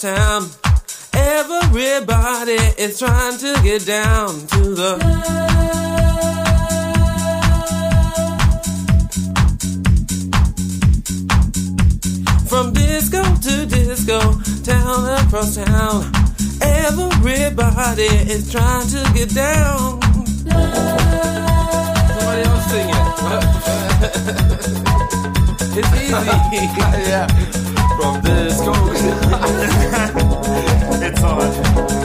Town, Everybody is trying to get down to the. From disco to disco, town across town. Everybody is trying to get down. Somebody else sing it. it's easy. yeah from this coast. it's on.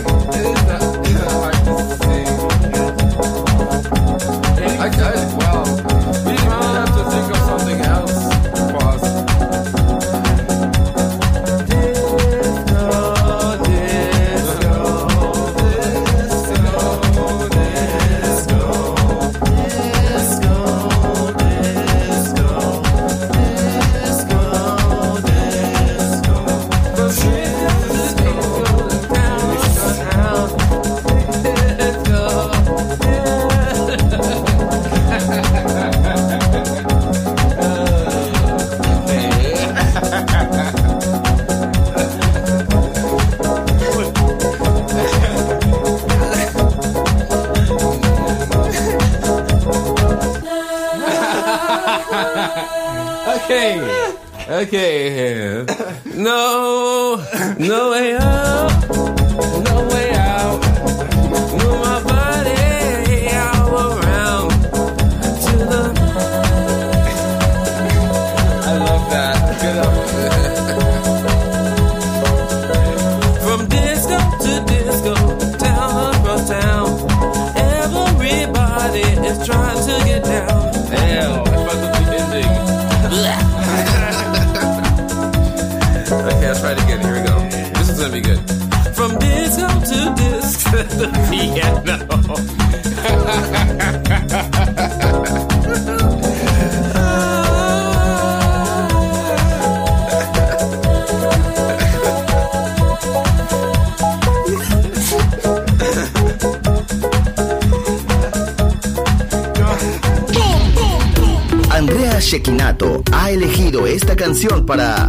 canción para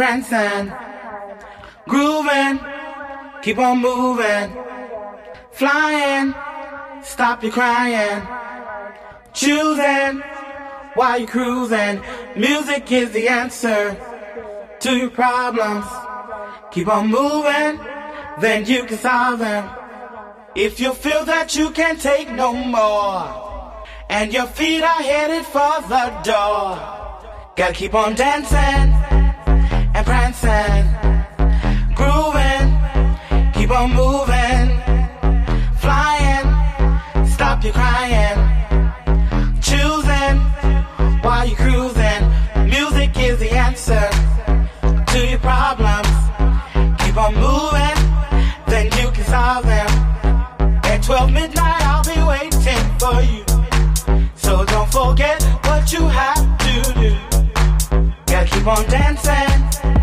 Prancing, grooving, keep on moving, flying, stop your crying, choosing while you're cruising. Music is the answer to your problems. Keep on moving, then you can solve them. If you feel that you can't take no more, and your feet are headed for the door, gotta keep on dancing prancing, grooving, keep on moving, flying, stop your crying, choosing while you're cruising. Music is the answer to your problems. Keep on moving, then you can solve them. At 12 midnight, I'll be waiting for you. So don't forget what you have to do. Gotta keep on dancing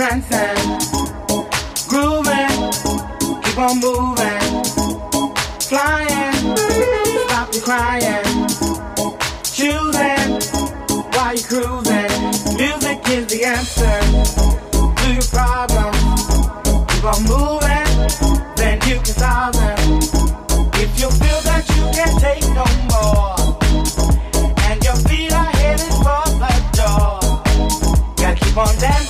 dancing, grooving, keep on moving, flying, stop your crying, choosing while you're cruising. Music is the answer to your problem. Keep on moving, then you can solve them. If you feel that you can't take no more, and your feet are headed for the door, gotta keep on dancing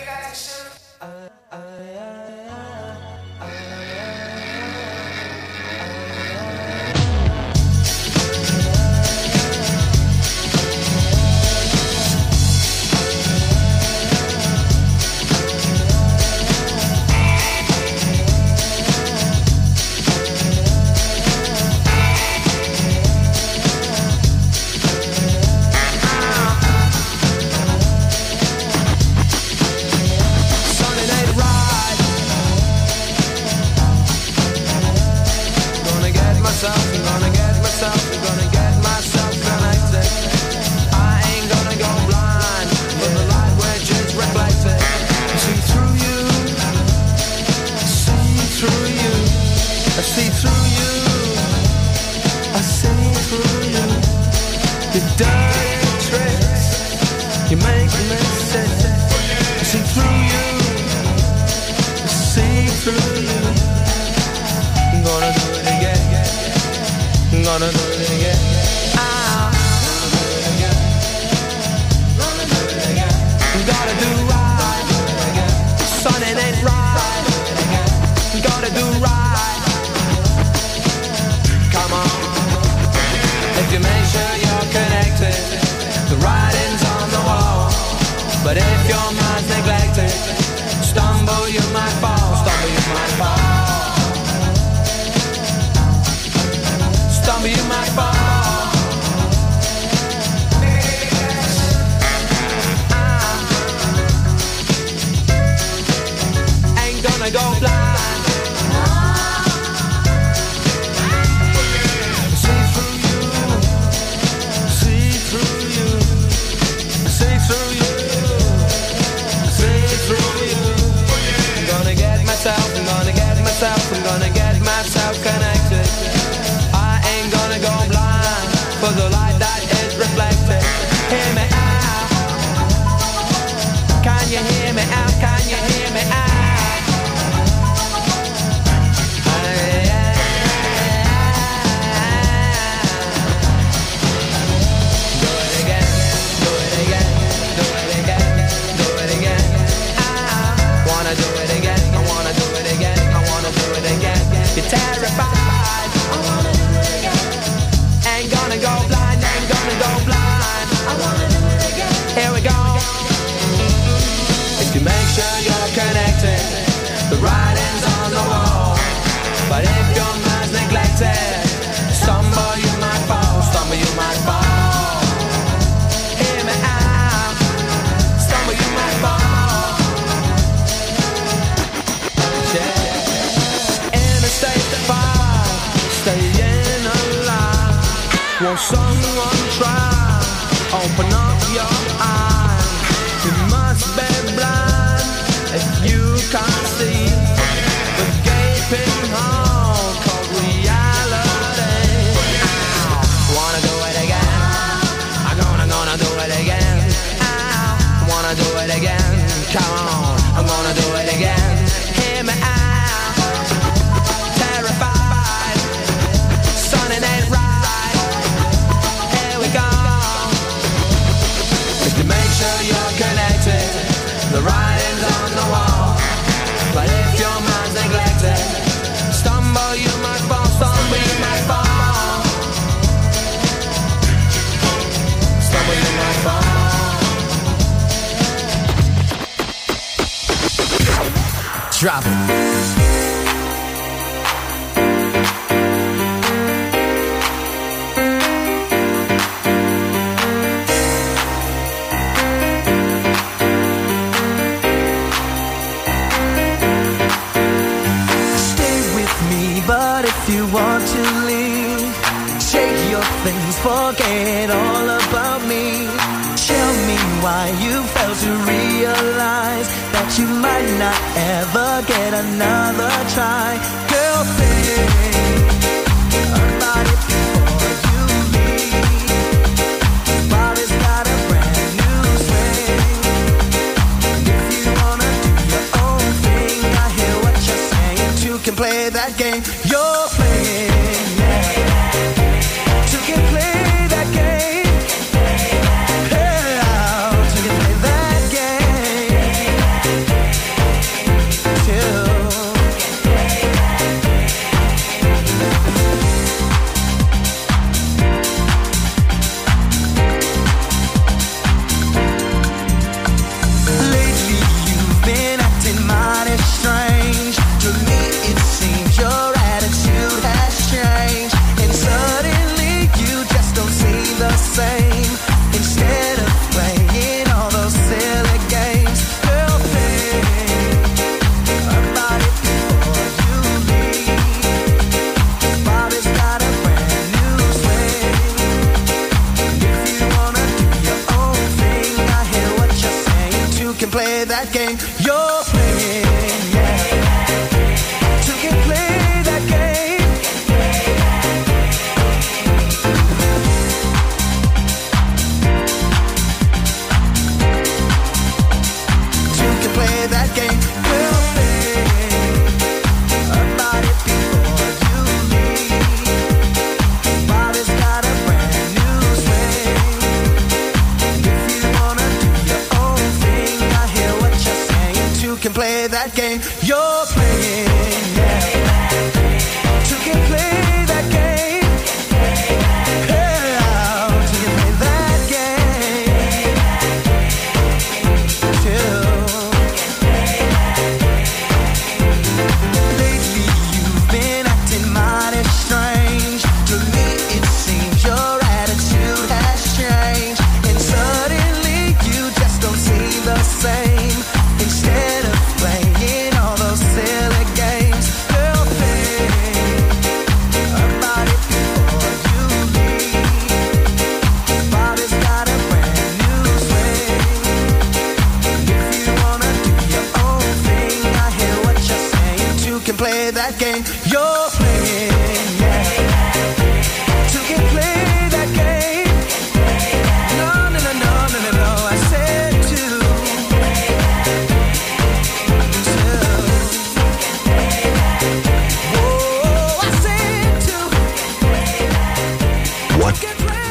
gonna do me in my spot.